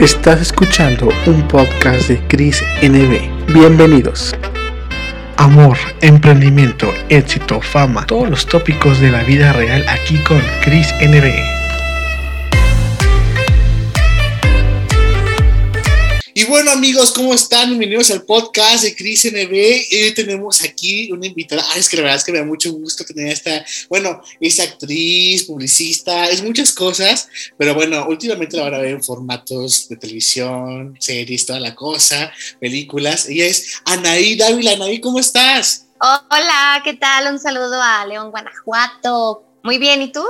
Estás escuchando un podcast de Chris NB. Bienvenidos. Amor, emprendimiento, éxito, fama, todos los tópicos de la vida real aquí con Chris NB. Y bueno, amigos, ¿cómo están? Bienvenidos al podcast de Cris NB. Hoy tenemos aquí una invitada. Ah, es que la verdad es que me da mucho gusto tener esta. Bueno, es actriz, publicista, es muchas cosas, pero bueno, últimamente la van a ver en formatos de televisión, series, toda la cosa, películas. Ella es Anaí Dávila. Anaí, ¿cómo estás? Hola, ¿qué tal? Un saludo a León, Guanajuato. Muy bien, ¿y tú?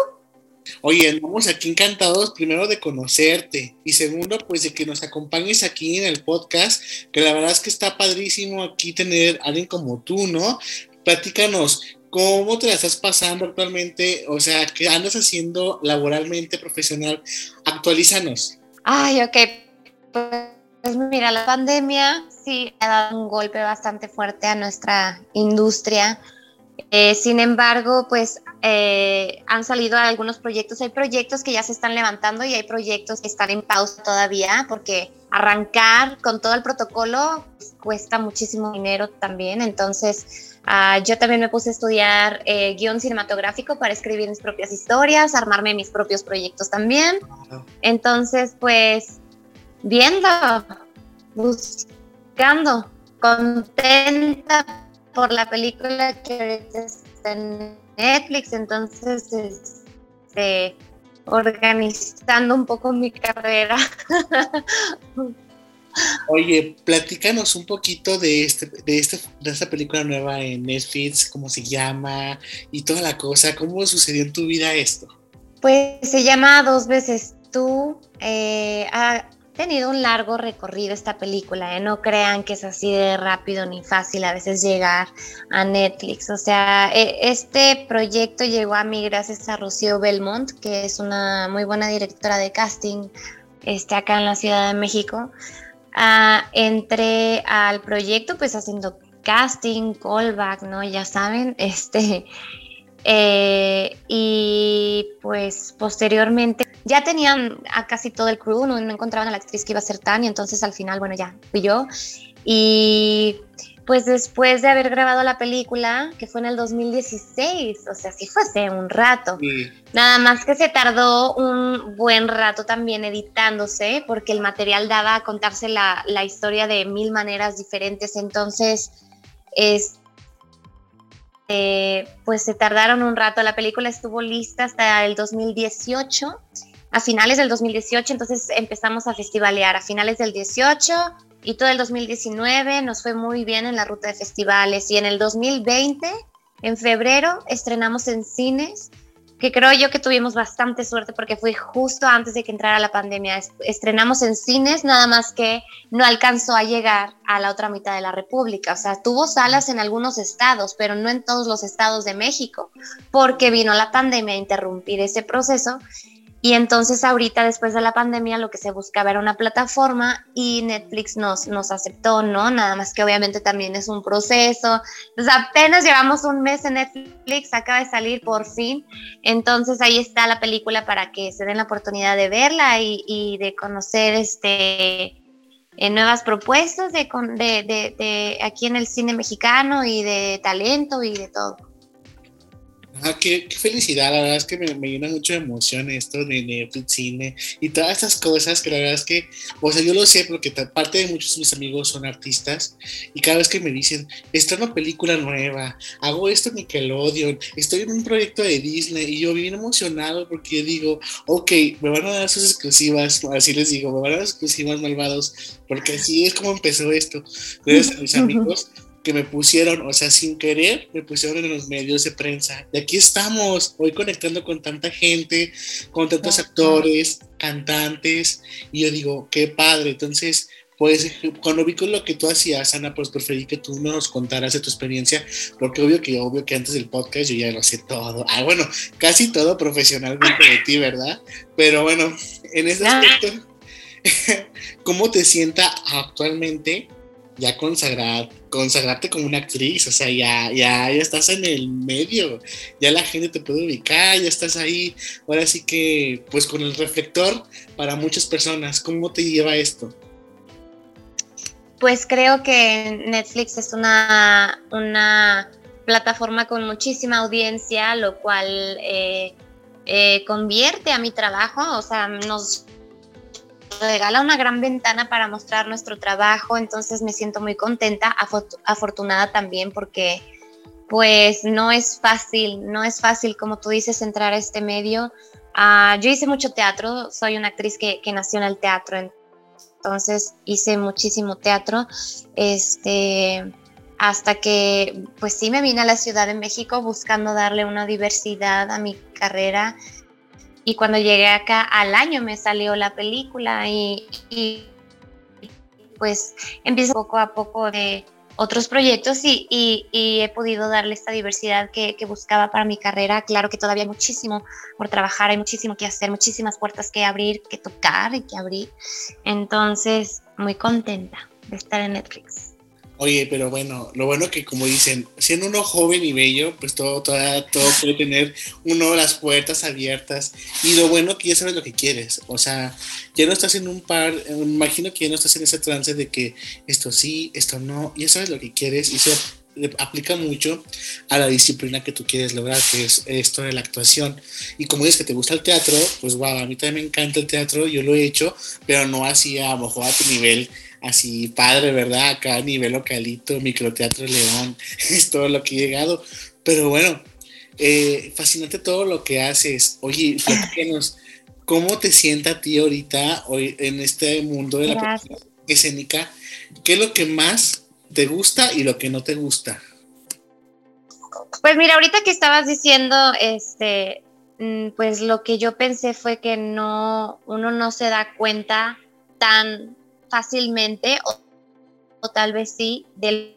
Oye, estamos aquí encantados, primero de conocerte y segundo, pues de que nos acompañes aquí en el podcast, que la verdad es que está padrísimo aquí tener a alguien como tú, ¿no? Platícanos, ¿cómo te la estás pasando actualmente? O sea, ¿qué andas haciendo laboralmente, profesional? Actualízanos. Ay, ok. Pues mira, la pandemia sí ha dado un golpe bastante fuerte a nuestra industria. Eh, sin embargo, pues eh, han salido algunos proyectos. Hay proyectos que ya se están levantando y hay proyectos que están en pausa todavía porque arrancar con todo el protocolo pues, cuesta muchísimo dinero también. Entonces, ah, yo también me puse a estudiar eh, guion cinematográfico para escribir mis propias historias, armarme mis propios proyectos también. Entonces, pues, viendo, buscando, contenta por la película que está en Netflix, entonces este, organizando un poco mi carrera. Oye, platícanos un poquito de este, de este, de esta película nueva en Netflix, cómo se llama y toda la cosa, cómo sucedió en tu vida esto. Pues se llama Dos veces tú. Eh, tenido un largo recorrido esta película, ¿eh? no crean que es así de rápido ni fácil a veces llegar a Netflix. O sea, e, este proyecto llegó a mí gracias a Rocío Belmont, que es una muy buena directora de casting este, acá en la Ciudad de México. Ah, entré al proyecto pues haciendo casting, callback, ¿no? Ya saben, este... Eh, y pues posteriormente ya tenían a casi todo el crew, no, encontraban a la actriz que iba a ser Tania, entonces al final, bueno, ya fui yo. Y pues después de haber grabado la película, que fue en el 2016, o sea, sí fue hace un rato. Nada más que se tardó un buen rato también editándose, porque el material daba a contarse la, la historia de mil maneras diferentes. Entonces, es, eh, pues se tardaron un rato. La película estuvo lista hasta el 2018 a finales del 2018, entonces empezamos a festivalear a finales del 18 y todo el 2019 nos fue muy bien en la ruta de festivales y en el 2020, en febrero, estrenamos en cines, que creo yo que tuvimos bastante suerte porque fue justo antes de que entrara la pandemia. Estrenamos en cines, nada más que no alcanzó a llegar a la otra mitad de la República. O sea, tuvo salas en algunos estados, pero no en todos los estados de México, porque vino la pandemia a interrumpir ese proceso y entonces ahorita después de la pandemia lo que se buscaba era una plataforma y Netflix nos, nos aceptó, ¿no? Nada más que obviamente también es un proceso. Entonces apenas llevamos un mes en Netflix, acaba de salir por fin. Entonces ahí está la película para que se den la oportunidad de verla y, de conocer este eh, nuevas propuestas de, de, de aquí en el cine mexicano y de talento y de todo. Ah, qué, felicidad, la verdad es que me, llena mucho de emoción esto de Netflix, cine y todas estas cosas que la verdad es que, o sea, yo lo sé porque parte de muchos de mis amigos son artistas y cada vez que me dicen, está una película nueva, hago esto en Nickelodeon, estoy en un proyecto de Disney y yo bien emocionado porque digo, ok, me van a dar sus exclusivas, así les digo, me van a dar exclusivas malvados, porque así es como empezó esto, gracias a mis amigos que me pusieron, o sea, sin querer, me pusieron en los medios de prensa. Y aquí estamos, hoy conectando con tanta gente, con tantos actores, cantantes, y yo digo, qué padre. Entonces, pues cuando vi con lo que tú hacías, Ana, pues preferí que tú nos contaras de tu experiencia, porque obvio que obvio que antes del podcast yo ya lo sé todo. Ah, bueno, casi todo profesionalmente de ti, ¿verdad? Pero bueno, en ese aspecto, ¿cómo te sienta actualmente ya consagrar, consagrarte como una actriz, o sea, ya, ya, ya estás en el medio, ya la gente te puede ubicar, ya estás ahí, ahora sí que, pues con el reflector para muchas personas, ¿cómo te lleva esto? Pues creo que Netflix es una, una plataforma con muchísima audiencia, lo cual eh, eh, convierte a mi trabajo, o sea, nos regala una gran ventana para mostrar nuestro trabajo, entonces me siento muy contenta, afortunada también porque pues no es fácil, no es fácil como tú dices entrar a este medio. Ah, yo hice mucho teatro, soy una actriz que, que, nació en el teatro, entonces hice muchísimo teatro, este, hasta que pues sí me vine a la Ciudad de México buscando darle una diversidad a mi carrera y cuando llegué acá al año me salió la película y, pues empiezo poco a poco de otros proyectos y, he podido darle esta diversidad que, que, buscaba para mi carrera. Claro que todavía hay muchísimo por trabajar, hay muchísimo que hacer, muchísimas puertas que abrir, que tocar y que abrir. Entonces, muy contenta de estar en Netflix. Oye, pero bueno, lo bueno que como dicen, siendo uno joven y bello, pues todo, todo, todo puede tener uno las puertas abiertas. Y lo bueno que ya sabes lo que quieres. O sea, ya no estás en un par, imagino que ya no estás en ese trance de que esto sí, esto no, ya sabes lo que quieres y se aplica mucho a la disciplina que tú quieres lograr, que es esto de la actuación. Y como dices que te gusta el teatro, pues wow, a mí también me encanta el teatro, yo lo he hecho, pero no así a lo mejor a tu nivel así padre, ¿verdad? Acá a nivel localito, microteatro León, es todo lo que he llegado. Pero bueno, eh, fascinante todo lo que haces. Oye, platícanos, ¿cómo te sienta a ti ahorita hoy en este mundo de la escénica? ¿Qué es lo que más te gusta y lo que no te gusta? Pues mira, ahorita que estabas diciendo, este, mm, pues lo que yo pensé fue que no, uno no se da cuenta tan fácilmente o, tal vez sí de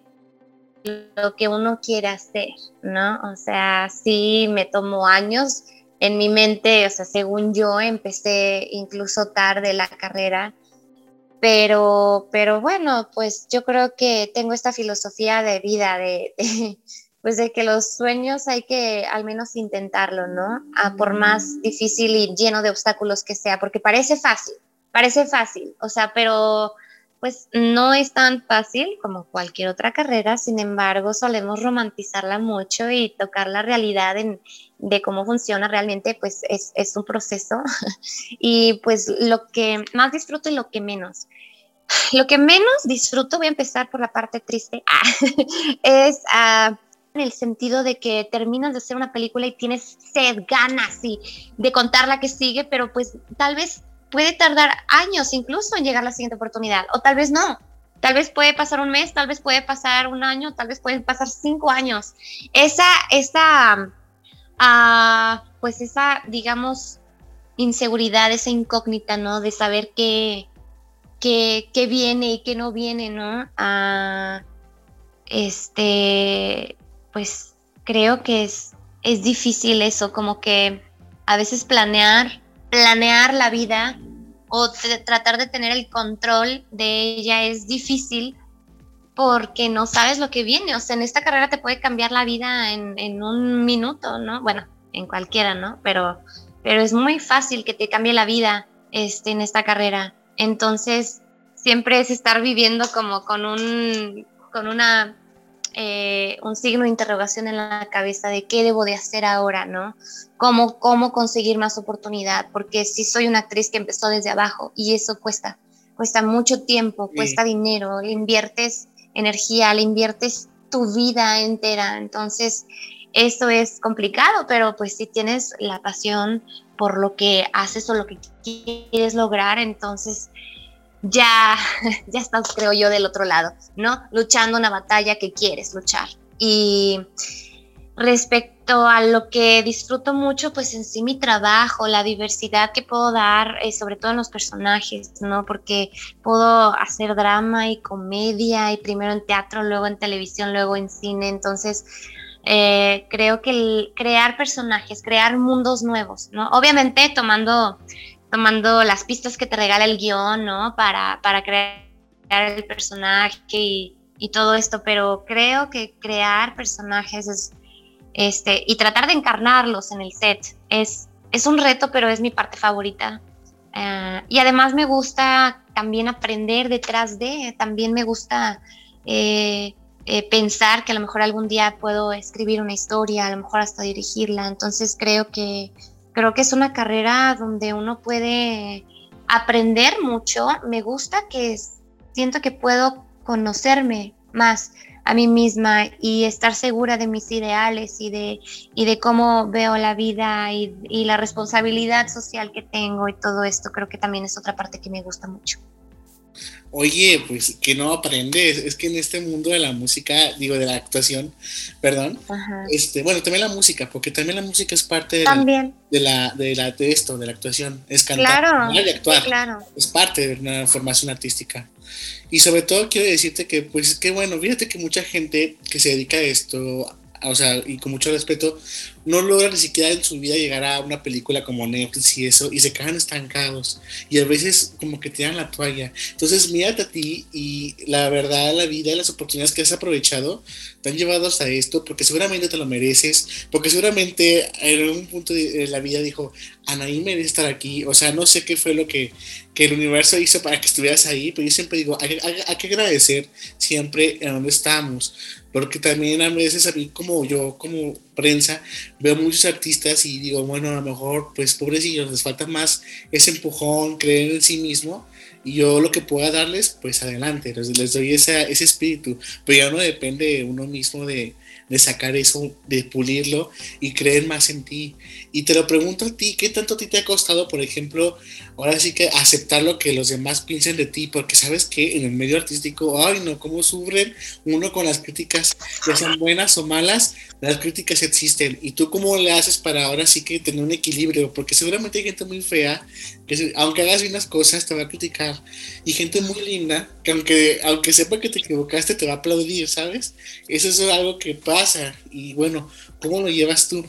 lo que uno quiere hacer, ¿no? O sea, sí me tomó años en mi mente, o sea, según yo empecé incluso tarde la carrera, pero, pero bueno, pues yo creo que tengo esta filosofía de vida, de, pues de que los sueños hay que al menos intentarlo, ¿no? A por más difícil y lleno de obstáculos que sea, porque parece fácil, parece fácil, o sea, pero pues no es tan fácil como cualquier otra carrera, sin embargo solemos romantizarla mucho y tocar la realidad de cómo funciona realmente, pues es, un proceso y pues lo que más disfruto y lo que menos. Lo que menos disfruto, voy a empezar por la parte triste, es ah, en el sentido de que terminas de hacer una película y tienes sed, ganas y de contar la que sigue, pero pues tal vez puede tardar años incluso en llegar la siguiente oportunidad, o tal vez no. Tal vez puede pasar un mes, tal vez puede pasar un año, tal vez pueden pasar cinco años. Esa, esa, uh, pues esa, digamos, inseguridad, esa incógnita, ¿no? De saber qué, qué, qué viene y qué no viene, ¿no? Uh, este, pues creo que es, es difícil eso, como que a veces planear planear la vida o tratar de tener el control de ella es difícil porque no sabes lo que viene. O sea, en esta carrera te puede cambiar la vida en, un minuto, ¿no? Bueno, en cualquiera, ¿no? Pero, pero es muy fácil que te cambie la vida este, en esta carrera. Entonces, siempre es estar viviendo como con un, con una eh, un signo de interrogación en la cabeza de qué debo de hacer ahora, ¿no? Cómo, cómo conseguir más oportunidad, porque si soy una actriz que empezó desde abajo y eso cuesta, cuesta mucho tiempo, cuesta dinero, le inviertes energía, le inviertes tu vida entera, entonces eso es complicado, pero pues si tienes la pasión por lo que haces o lo que quieres lograr, entonces ya, ya estás, creo yo, del otro lado, ¿no? Luchando una batalla que quieres luchar. Y respecto a lo que disfruto mucho, pues en sí mi trabajo, la diversidad que puedo dar, eh, sobre todo en los personajes, ¿no? Porque puedo hacer drama y comedia, y primero en teatro, luego en televisión, luego en cine, entonces... Eh, creo que crear personajes, crear mundos nuevos, ¿no? Obviamente tomando tomando las pistas que te regala el guion, ¿no? Para, para crear el personaje y, todo esto, pero creo que crear personajes es, este, y tratar de encarnarlos en el set es, es un reto, pero es mi parte favorita. Uh, y además me gusta también aprender detrás de, también me gusta eh, eh, pensar que a lo mejor algún día puedo escribir una historia, a lo mejor hasta dirigirla. Entonces creo que, creo que es una carrera donde uno puede aprender mucho. Me gusta que siento que puedo conocerme más a mí misma y estar segura de mis ideales y de, y de cómo veo la vida y, y la responsabilidad social que tengo y todo esto, creo que también es otra parte que me gusta mucho. Oye, pues que no aprendes, es que en este mundo de la música, digo de la actuación, perdón, este, bueno, también la música, porque también la música es parte de, también. La, de la, de la de esto, de la actuación, es cantar, claro, de actuar, claro. es parte de una formación artística. Y sobre todo quiero decirte que, pues, que bueno, fíjate que mucha gente que se dedica a esto, o sea, y con mucho respeto, no logran ni siquiera en su vida llegar a una película como Netflix y eso, y se quedan estancados, y a veces como que tiran la toalla. Entonces, mírate a ti y la verdad, la vida y las oportunidades que has aprovechado te han llevado hasta esto, porque seguramente te lo mereces, porque seguramente en algún punto de la vida dijo, Anaí merece estar aquí, o sea, no sé qué fue lo que, que el universo hizo para que estuvieras ahí, pero yo siempre digo, hay, que agradecer siempre en donde estamos, porque también a veces a mí como yo, como prensa, veo muchos artistas y digo, bueno, a lo mejor, pues pobrecillos, les falta más ese empujón, creer en sí mismo, y yo lo que pueda darles, pues adelante, les, doy ese espíritu, pero ya no depende de uno mismo de, de sacar eso, de pulirlo y creer más en ti. Y te lo pregunto a ti, ¿qué tanto a ti te ha costado, por ejemplo, ahora sí que aceptar lo que los demás piensen de ti? Porque sabes que en el medio artístico, ay no, cómo sufren uno con las críticas, ya sean buenas o malas, las críticas existen. ¿Y tú cómo le haces para ahora sí que tener un equilibrio? Porque seguramente hay gente muy fea que aunque hagas bien las cosas te va a criticar. Y gente muy linda que aunque, aunque sepa que te equivocaste te va a aplaudir, ¿sabes? Eso es algo que pasa. Y bueno, ¿cómo lo llevas tú?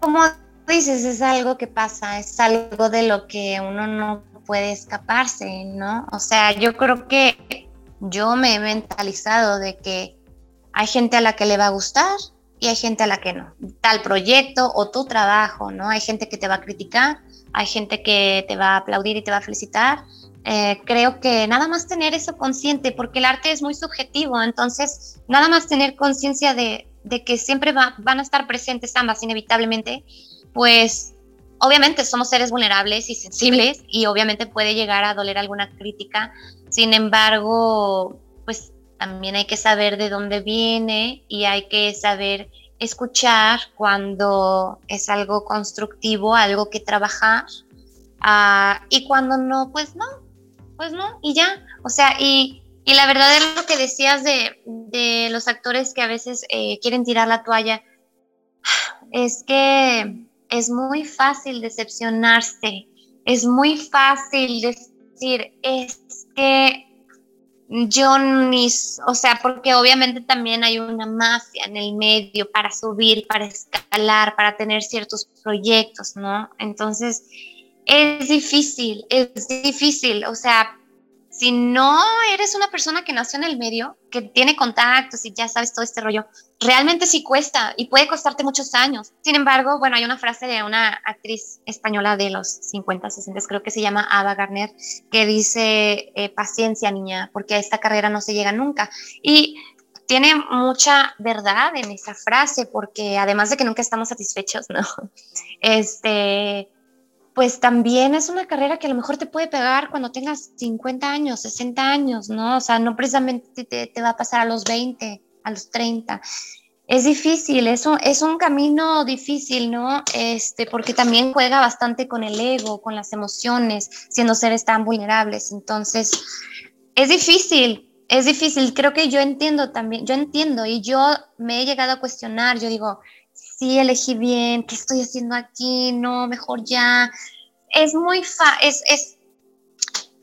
Como dices, es algo que pasa, es algo de lo que uno no puede escaparse, ¿no? O sea, yo creo que yo me he mentalizado de que hay gente a la que le va a gustar y hay gente a la que no. Tal proyecto o tu trabajo, ¿no? Hay gente que te va a criticar, hay gente que te va a aplaudir y te va a felicitar. Eh, creo que nada más tener eso consciente, porque el arte es muy subjetivo, entonces nada más tener conciencia de, que siempre va, van a estar presentes ambas inevitablemente, pues obviamente somos seres vulnerables y sensibles y obviamente puede llegar a doler alguna crítica, sin embargo, pues también hay que saber de dónde viene y hay que saber escuchar cuando es algo constructivo, algo que trabajar, uh, y cuando no, pues no, pues no, y ya. O sea, y, y la verdad es lo que decías de, de los actores que a veces eh, quieren tirar la toalla, es que es muy fácil decepcionarse, es muy fácil decir, es que yo ni, o sea, porque obviamente también hay una mafia en el medio para subir, para escalar, para tener ciertos proyectos, ¿no? Entonces, es difícil, es difícil, o sea, si no eres una persona que nació en el medio, que tiene contactos y ya sabes todo este rollo, realmente sí cuesta y puede costarte muchos años. Sin embargo, bueno, hay una frase de una actriz española de los 50, 60, creo que se llama Ava Garner, que dice, eh, paciencia niña, porque a esta carrera no se llega nunca. Y tiene mucha verdad en esa frase, porque además de que nunca estamos satisfechos, ¿no? Este, pues también es una carrera que a lo mejor te puede pegar cuando tengas 50 años, 60 años, ¿no? O sea, no precisamente te, te va a pasar a los 20, a los 30. Es difícil, es un, es un camino difícil, ¿no? Este, porque también juega bastante con el ego, con las emociones, siendo seres tan vulnerables. Entonces, es difícil, es difícil. Creo que yo entiendo también, yo entiendo y yo me he llegado a cuestionar, yo digo, sí elegí bien, ¿qué estoy haciendo aquí? No, mejor ya. Es muy fa es, es,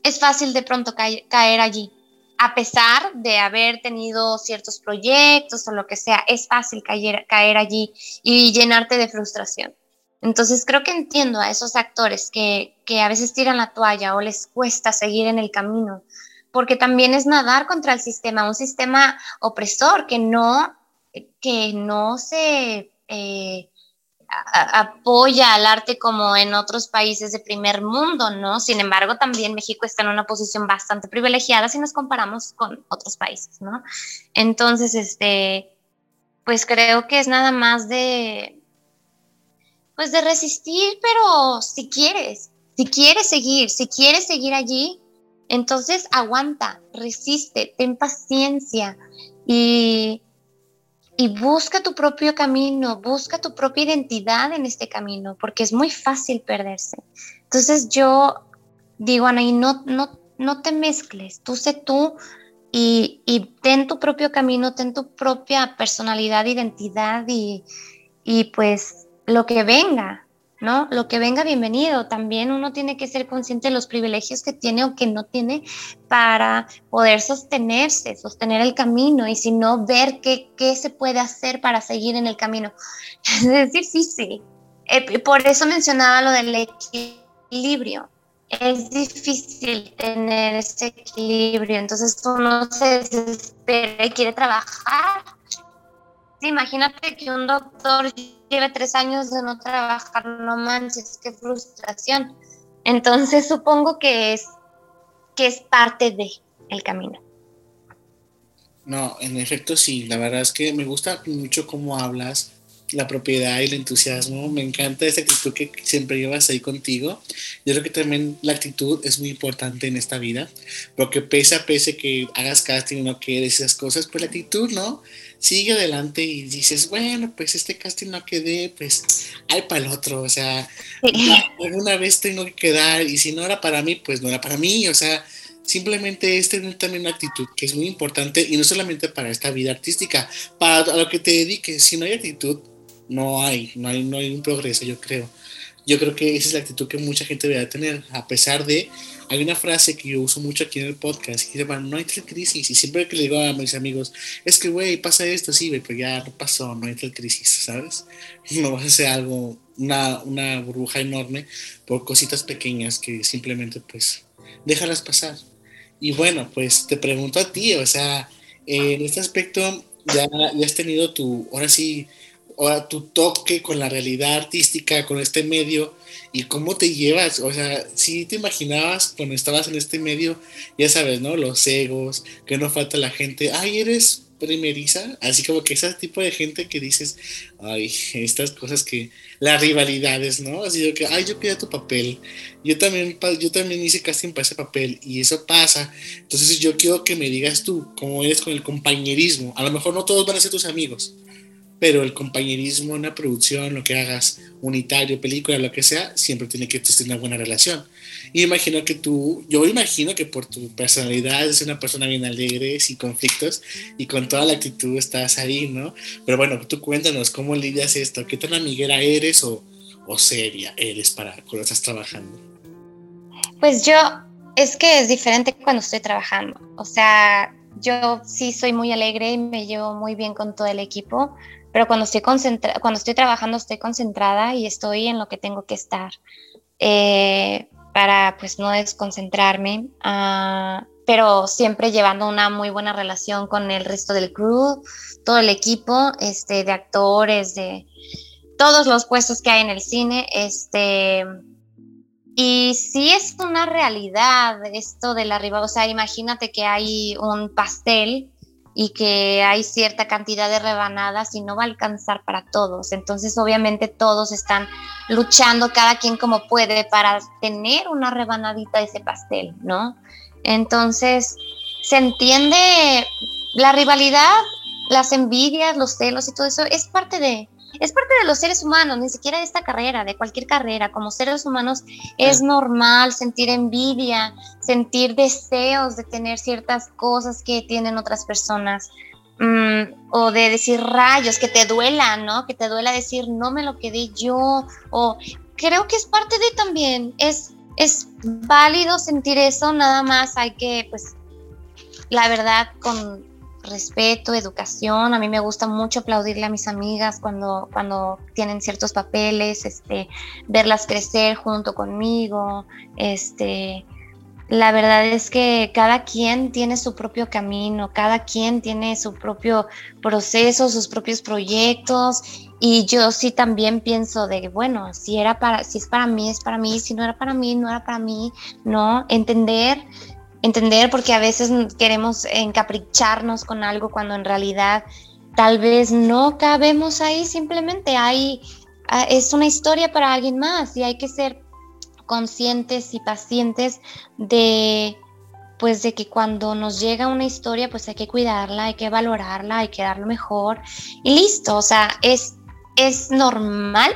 es fácil de pronto caer, caer allí. A pesar de haber tenido ciertos proyectos o lo que sea, es fácil caer, caer allí y llenarte de frustración. Entonces creo que entiendo a esos actores que, que a veces tiran la toalla o les cuesta seguir en el camino, porque también es nadar contra el sistema, un sistema opresor que no, que no se eh, apoya al arte como en otros países de primer mundo, ¿no? Sin embargo, también México está en una posición bastante privilegiada si nos comparamos con otros países, ¿no? Entonces, este, pues creo que es nada más de, pues de resistir, pero si quieres, si quieres seguir, si quieres seguir allí, entonces aguanta, resiste, ten paciencia y y busca tu propio camino, busca tu propia identidad en este camino, porque es muy fácil perderse. Entonces yo digo, Anaí, no, no, no te mezcles, tú sé tú y, y, ten tu propio camino, ten tu propia personalidad, identidad y, y pues lo que venga, ¿no? Lo que venga, bienvenido. También uno tiene que ser consciente de los privilegios que tiene o que no tiene para poder sostenerse, sostener el camino y si no, ver qué, qué se puede hacer para seguir en el camino. Es difícil. Eh, por eso mencionaba lo del equilibrio. Es difícil tener ese equilibrio, entonces uno se desespera y quiere trabajar. imagínate que un doctor lleve tres años de no trabajar, no manches, qué frustración. Entonces supongo que es, que es parte de el camino. No, en efecto sí, la verdad es que me gusta mucho cómo hablas, la propiedad y el entusiasmo, me encanta esa actitud que siempre llevas ahí contigo. Yo creo que también la actitud es muy importante en esta vida, porque pese a pese que hagas casting o no quieres esas cosas, pues la actitud, ¿no? Sigue adelante y dices, bueno, pues este casting no quedé, pues hay para el otro, o sea, alguna vez tengo que quedar y si no era para mí, pues no era para mí, o sea, simplemente es tener también una actitud que es muy importante y no solamente para esta vida artística, para lo que te dediques, si no hay actitud, no hay, no hay, no hay un progreso, yo creo. Yo creo que esa es la actitud que mucha gente debe tener, a pesar de hay una frase que yo uso mucho aquí en el podcast que se llama no hay tal crisis y siempre que le digo a mis amigos es que güey pasa esto sí güey pero ya no pasó no hay tal crisis sabes no vas a hacer algo una, una burbuja enorme por cositas pequeñas que simplemente pues déjalas pasar. Y bueno pues te pregunto a ti o sea en este aspecto ya, ya has tenido tu ahora sí ahora tu toque con la realidad artística con este medio y cómo te llevas, o sea, si te imaginabas cuando estabas en este medio, ya sabes, ¿no? Los egos, que no falta la gente, ay, eres primeriza, así como que ese tipo de gente que dices, ay, estas cosas que, las rivalidades, ¿no? Así que, ay, yo quería tu papel, yo también, yo también hice casting para ese papel, y eso pasa, entonces yo quiero que me digas tú, cómo eres con el compañerismo, a lo mejor no todos van a ser tus amigos, pero el compañerismo en la producción, lo que hagas, unitario, película, lo que sea, siempre tiene que tener una buena relación. Y imagino que tú, yo imagino que por tu personalidad eres una persona bien alegre, sin conflictos, y con toda la actitud estás ahí, ¿no? Pero bueno, tú cuéntanos, ¿cómo lidias esto? ¿Qué tan amiguera eres o, o seria eres para cuando estás trabajando? Pues yo, es que es diferente cuando estoy trabajando. O sea, yo sí soy muy alegre y me llevo muy bien con todo el equipo, pero cuando estoy, concentra cuando estoy trabajando estoy concentrada y estoy en lo que tengo que estar eh, para pues no desconcentrarme, uh, pero siempre llevando una muy buena relación con el resto del crew, todo el equipo este, de actores, de todos los puestos que hay en el cine, este, y sí es una realidad esto de la riba, o sea, imagínate que hay un pastel y que hay cierta cantidad de rebanadas y no va a alcanzar para todos. Entonces, obviamente, todos están luchando cada quien como puede para tener una rebanadita de ese pastel, ¿no? Entonces, se entiende la rivalidad, las envidias, los celos y todo eso es parte de, es parte de los seres humanos, ni siquiera de esta carrera, de cualquier carrera. Como seres humanos es normal sentir envidia, sentir deseos de tener ciertas cosas que tienen otras personas. Mm, o de decir rayos, que te duela, ¿no? Que te duela decir no me lo quedé yo. O creo que es parte de también. Es, es válido sentir eso, nada más hay que, pues, la verdad, con respeto, educación. A mí me gusta mucho aplaudirle a mis amigas cuando, cuando tienen ciertos papeles, este, verlas crecer junto conmigo, este, la verdad es que cada quien tiene su propio camino, cada quien tiene su propio proceso, sus propios proyectos. Y yo sí también pienso de bueno, si era para si es para mí es para mí, si no era para mí no era para mí, no entender entender porque a veces queremos encapricharnos con algo cuando en realidad tal vez no cabemos ahí, simplemente hay ah, es una historia para alguien más y hay que ser conscientes y pacientes de pues de que cuando nos llega una historia pues hay que cuidarla, hay que valorarla, hay que dar lo mejor y listo, o sea, es, es normal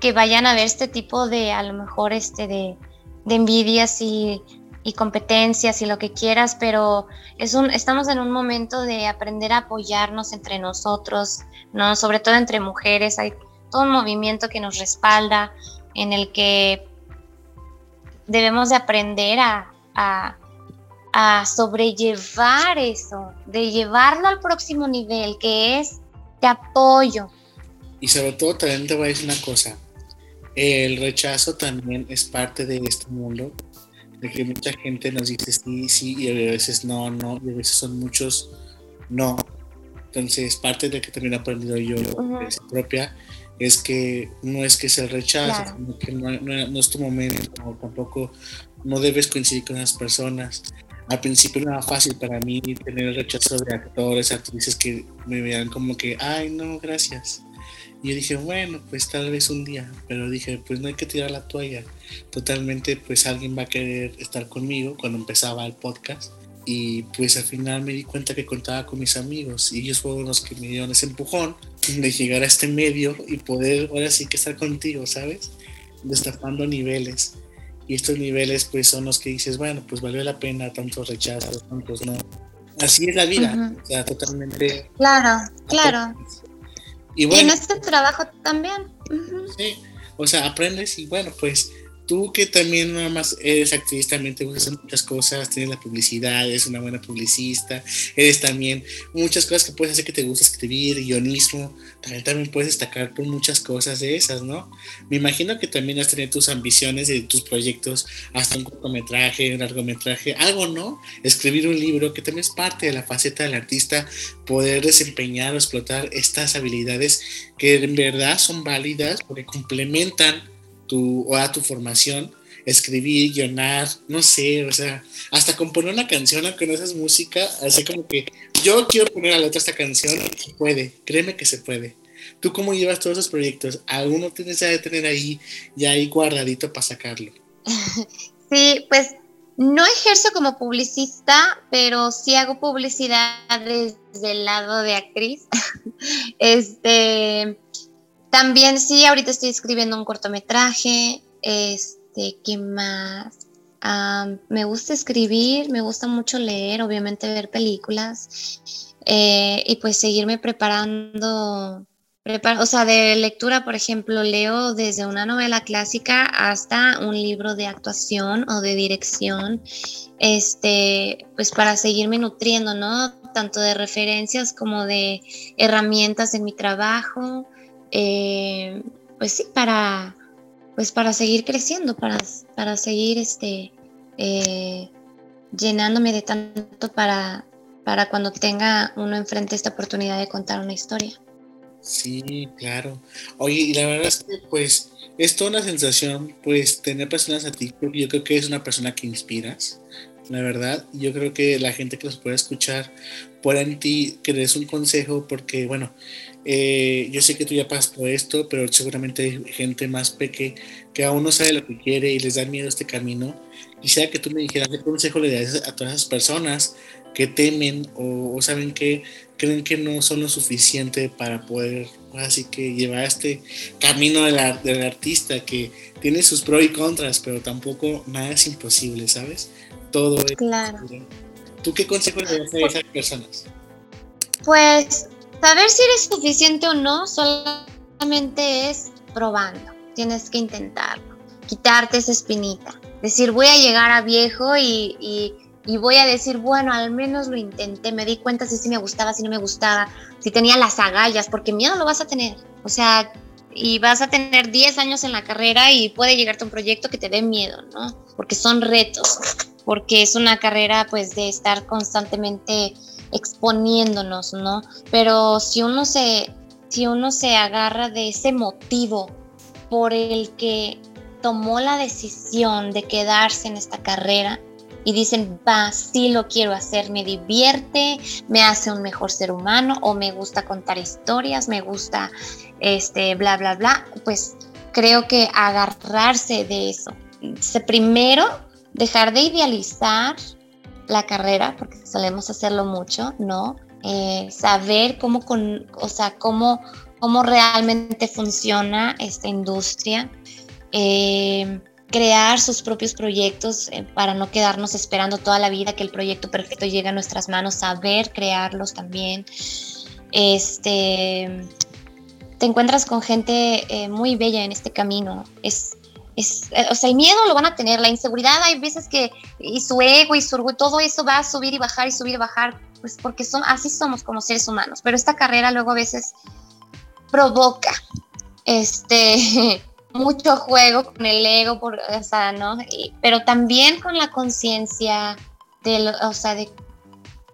que vayan a ver este tipo de a lo mejor este de, de envidias y, y, competencias y lo que quieras, pero es un, estamos en un momento de aprender a apoyarnos entre nosotros, ¿no? sobre todo entre mujeres, hay todo un movimiento que nos respalda, en el que debemos de aprender a, sobrellevar eso, de llevarlo al próximo nivel, que es de apoyo. Y sobre todo también te voy a decir una cosa, el rechazo también es parte de este mundo, de que mucha gente nos dice sí, sí, y a veces no, no, y a veces son muchos no. Entonces, parte de que también he aprendido yo de propia es que no es que sea el rechazo, que no, es tu momento, tampoco no debes coincidir con las personas. Al principio no era fácil para mí tener el rechazo de actores, actrices que me vean como que, ay, no, gracias. Y yo dije, bueno, pues tal vez un día, pero dije, pues no hay que tirar la toalla. Totalmente, pues alguien va a querer estar conmigo cuando empezaba el podcast. Y pues al final me di cuenta que contaba con mis amigos y ellos fueron los que me dieron ese empujón de llegar a este medio y poder ahora sí que estar contigo, ¿sabes? Destapando niveles. Y estos niveles pues son los que dices, bueno, pues valió la pena tantos rechazos, tantos no. Así es la vida, o sea, totalmente. Claro, claro. Y, bueno, y en este trabajo también. Sí, o sea, aprendes y bueno, pues tú que también nada más eres actriz, también te gustan muchas cosas, tienes la publicidad, eres una buena publicista, eres también muchas cosas que puedes hacer que te gusta escribir, guionismo, también, también puedes destacar por muchas cosas de esas, ¿no? Me imagino que también has tenido tus ambiciones de tus proyectos, hasta un cortometraje, un largometraje, algo, ¿no? Escribir un libro, que también es parte de la faceta del artista, poder desempeñar o explotar estas habilidades que en verdad son válidas porque complementan tu, o a tu formación, escribir, guionar, no sé, o sea, hasta componer una canción aunque no seas música, así como que yo quiero poner a la otra esta canción, se puede, créeme que se puede. ¿Tú cómo llevas todos esos proyectos? ¿Alguno tienes que tener ahí ya ahí guardadito para sacarlo? Sí, pues no ejerzo como publicista, pero sí hago publicidad desde el lado de actriz. este, también sí, ahorita estoy escribiendo un cortometraje. Este, ¿qué más? me gusta escribir, me gusta mucho leer, obviamente ver películas eh, y pues seguirme preparando, o sea, de lectura, por ejemplo, leo desde una novela clásica hasta un libro de actuación o de dirección, este, pues para seguirme nutriendo, ¿no? Tanto de referencias como de herramientas en mi trabajo. Eh, pues sí, para, pues para seguir creciendo, para, para seguir este, eh, llenándome de tanto para, para cuando tenga uno enfrente esta oportunidad de contar una historia. Sí, claro. Oye, y la verdad es que pues es toda una sensación, pues tener personas a ti, yo creo que es una persona que inspiras, la verdad. Yo creo que la gente que los puede escuchar pueda en ti que des un consejo, porque bueno, eh, yo sé que tú ya pasas por esto, pero seguramente hay gente más peque que aún no sabe lo que quiere y les da miedo este camino. Quisiera que tú me dijeras qué consejo le das a todas esas personas que temen o, saben que creen que no son lo suficiente para poder así que llevar este camino del, del artista que tiene sus pros y contras, pero tampoco nada es imposible, ¿sabes? Todo es claro. ¿Tú qué consejo le das a esas personas? Pues Saber si eres suficiente o no solamente es probando. Tienes que intentarlo. Quitarte esa espinita. Decir, voy a llegar a viejo y, voy a decir, bueno, al menos lo intenté. Me di cuenta si sí me gustaba, si no me gustaba, si tenía las agallas, porque miedo lo vas a tener. O sea, y vas a tener 10 años en la carrera y puede llegarte un proyecto que te dé miedo, ¿no? Porque son retos, porque es una carrera pues de estar constantemente exponiéndonos, ¿no? Pero si uno se, si uno se agarra de ese motivo por el que tomó la decisión de quedarse en esta carrera y dicen, va, sí lo quiero hacer, me divierte, me hace un mejor ser humano o me gusta contar historias, me gusta este, bla, bla, bla, pues creo que agarrarse de eso. Primero, dejar de idealizar la carrera, porque solemos hacerlo mucho, ¿no? Eh, saber cómo, con, o sea, cómo, cómo realmente funciona esta industria. Eh, crear sus propios proyectos eh, para no quedarnos esperando toda la vida que el proyecto perfecto llegue a nuestras manos, saber crearlos también. Este, te encuentras con gente muy bella en este camino. Es, es, eh, o sea, el miedo lo van a tener, la inseguridad hay veces que, y su ego y su orgullo, todo eso va a subir y bajar y subir y bajar, pues porque son, así somos como seres humanos. Pero esta carrera luego a veces provoca este mucho juego con el ego, por, o ¿no? pero también con la conciencia de, o sea, de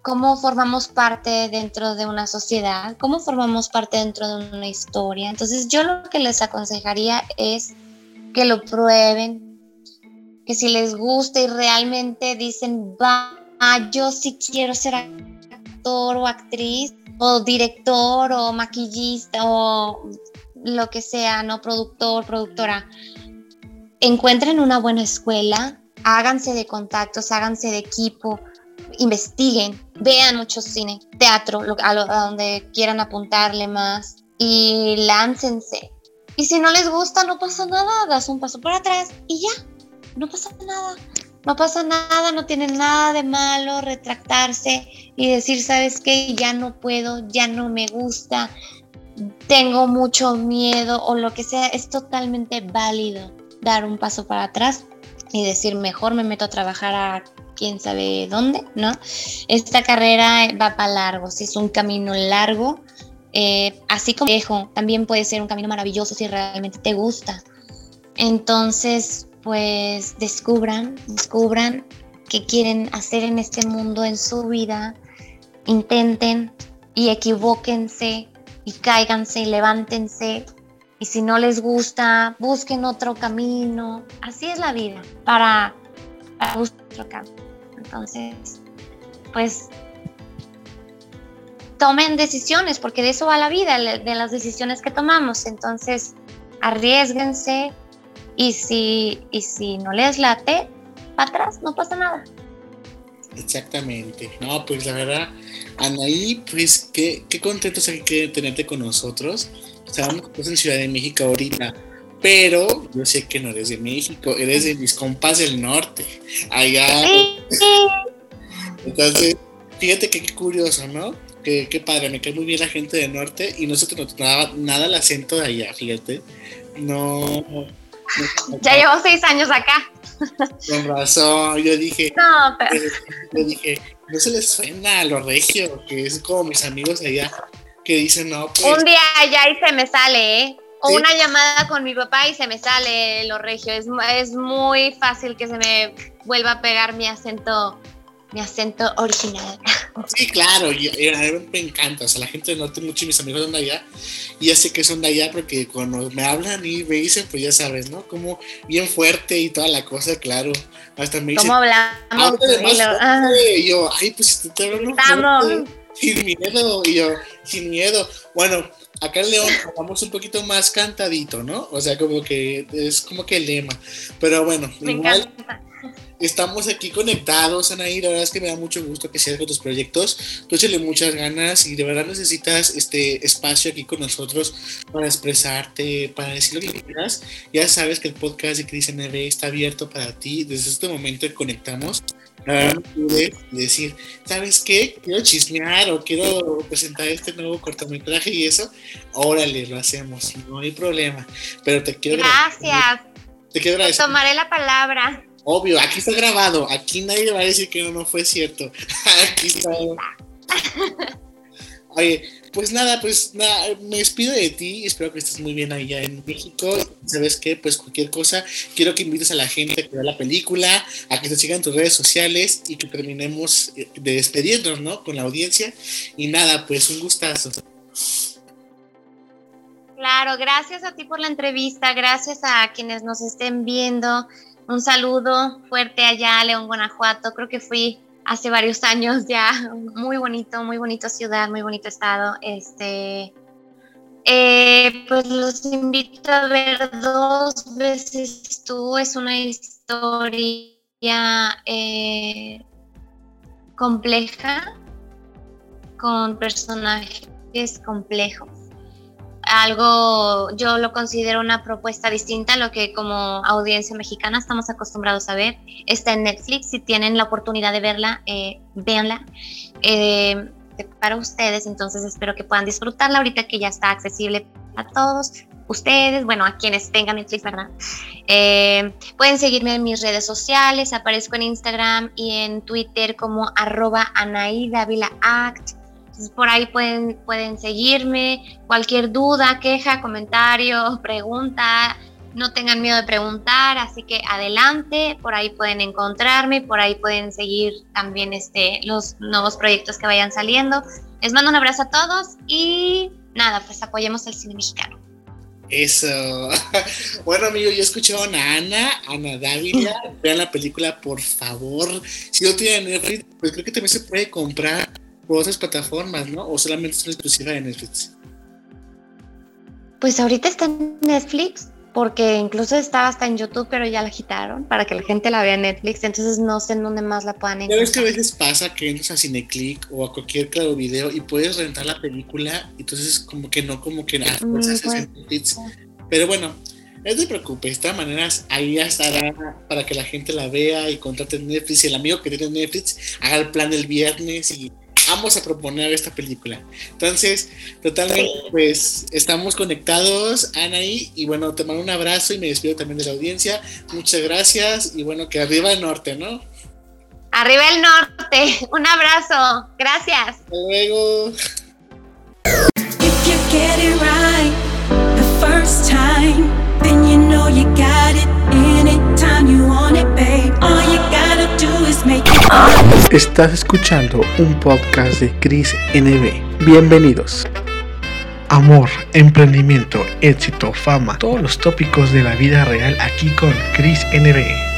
cómo formamos parte dentro de una sociedad, cómo formamos parte dentro de una historia. Entonces yo lo que les aconsejaría es que lo prueben, que si les gusta y realmente dicen, va, yo sí quiero ser actor o actriz, o director o maquillista o lo que sea, no productor, productora, encuentren una buena escuela, háganse de contactos, háganse de equipo, investiguen, vean mucho cine, teatro, a, donde quieran apuntarle más y láncense. Y si no les gusta, no pasa nada, hagas un paso para atrás y ya, no pasa nada. No pasa nada, no tiene nada de malo retractarse y decir, ¿sabes qué? Ya no puedo, ya no me gusta, tengo mucho miedo o lo que sea. Es totalmente válido dar un paso para atrás y decir, mejor me meto a trabajar a quién sabe dónde, ¿no? Esta carrera va para largo, si es un camino largo, eh, así como viejo, también puede ser un camino maravilloso si realmente te gusta. Entonces, pues descubran, descubran qué quieren hacer en este mundo, en su vida, intenten y equivóquense y cáiganse y levántense. Y si no les gusta, busquen otro camino. Así es la vida, para, para buscar otro camino. Entonces, pues tomen decisiones, porque de eso va la vida, de las decisiones que tomamos. Entonces, arriesguense y si, y si no les late, para atrás, no pasa nada. Exactamente. No, pues la verdad, Anaí, pues qué, qué contentos hay que tenerte con nosotros. Estábamos en Ciudad de México ahorita pero yo sé que no eres de México, eres de mis compas del norte, allá. Entonces, fíjate que qué curioso, ¿no? Qué, qué padre, me cae muy bien la gente del norte y no se te notaba nada el acento de allá, fíjate. No. ya llevo seis años acá. Con razón, yo dije. No, pero. Yo dije, no se les suena a lo regio, que es como mis amigos allá que dicen, no, pues. Un día allá y se me sale, ¿eh? O una llamada con mi papá y se me sale lo regio. Es, es muy fácil que se me vuelva a pegar mi acento mi acento original. Sí, claro, y, a mí me encanta. O sea, la gente norte, muchos de mis amigos son de allá, y ya sé que son de allá porque cuando me hablan y me dicen, pues ya sabes, ¿no? Como bien fuerte y toda la cosa, claro. Hasta me dicen. ¿Cómo hablamos? Y yo, ay, pues te hablo sin miedo, y yo, sin miedo. Bueno, acá en León hablamos un poquito más cantadito, ¿no? O sea, como que es como que el lema. Pero bueno, igual estamos aquí conectados, Anaí. La verdad es que me da mucho gusto que seas con tus proyectos. Tú échale muchas ganas y de verdad necesitas este espacio aquí con nosotros para expresarte, para decir lo que quieras. Ya sabes que el podcast de Cris NB está abierto para ti. Desde este momento conectamos no pude decir, ¿sabes qué? Quiero chismear o quiero presentar este nuevo cortometraje y eso, órale, lo hacemos, no hay problema. Pero te quiero Gracias. Te quiero agradecer. tomaré la palabra. Obvio, aquí está grabado, aquí nadie va a decir que no, no fue cierto. aquí está. Oye, pues nada, pues nada, me despido de ti. Espero que estés muy bien allá en México. ¿Sabes qué? Pues cualquier cosa, quiero que invites a la gente a que vea la película, a que te sigan tus redes sociales y que terminemos eh, de despedirnos, ¿no? Con la audiencia. Y nada, pues un gustazo. Claro, gracias a ti por la entrevista, gracias a quienes nos estén viendo. Un saludo fuerte allá a León, Guanajuato. Creo que fui hace varios años ya. Muy bonito, muy bonito ciudad, muy bonito estado. Este, eh, pues los invito a ver dos veces tú. Es una historia eh, compleja, con personajes complejos algo, yo lo considero una propuesta distinta a lo que como audiencia mexicana estamos acostumbrados a ver. Está en Netflix, si tienen la oportunidad de verla, eh, véanla. Eh, para ustedes, entonces espero que puedan disfrutarla ahorita que ya está accesible a todos ustedes, bueno, a quienes tengan Netflix, ¿verdad? Eh, pueden seguirme en mis redes sociales, aparezco en Instagram y en Twitter como arroba Act por ahí pueden, pueden seguirme, cualquier duda, queja, comentario, pregunta, no tengan miedo de preguntar, así que adelante, por ahí pueden encontrarme, por ahí pueden seguir también este, los nuevos proyectos que vayan saliendo. Les mando un abrazo a todos y nada, pues apoyemos al cine mexicano. Eso. Bueno, amigo, yo escucharon a Ana, Ana Dávila. Vean la película, por favor. Si no tienen Netflix, pues creo que también se puede comprar por otras plataformas, ¿no? ¿O solamente es exclusiva de Netflix? Pues ahorita está en Netflix, porque incluso estaba hasta en YouTube, pero ya la quitaron para que la gente la vea en Netflix, entonces no sé en dónde más la puedan encontrar. ¿Sabes que a veces pasa que entras a Cineclick o a cualquier claro video y puedes rentar la película, entonces como que no, como que nada, pues mm, en Netflix. Pero bueno, no te preocupes, de todas maneras, ahí ya estará para que la gente la vea y contrate Netflix. Y el amigo que tiene Netflix haga el plan el viernes y vamos a proponer esta película. Entonces, totalmente, pues estamos conectados, Anaí, y bueno, te mando un abrazo y me despido también de la audiencia. Muchas gracias y bueno, que arriba el norte, ¿no? Arriba el norte, un abrazo, gracias. Hasta luego. Estás escuchando un podcast de Chris NB. Bienvenidos. Amor, emprendimiento, éxito, fama, todos los tópicos de la vida real aquí con Chris NB.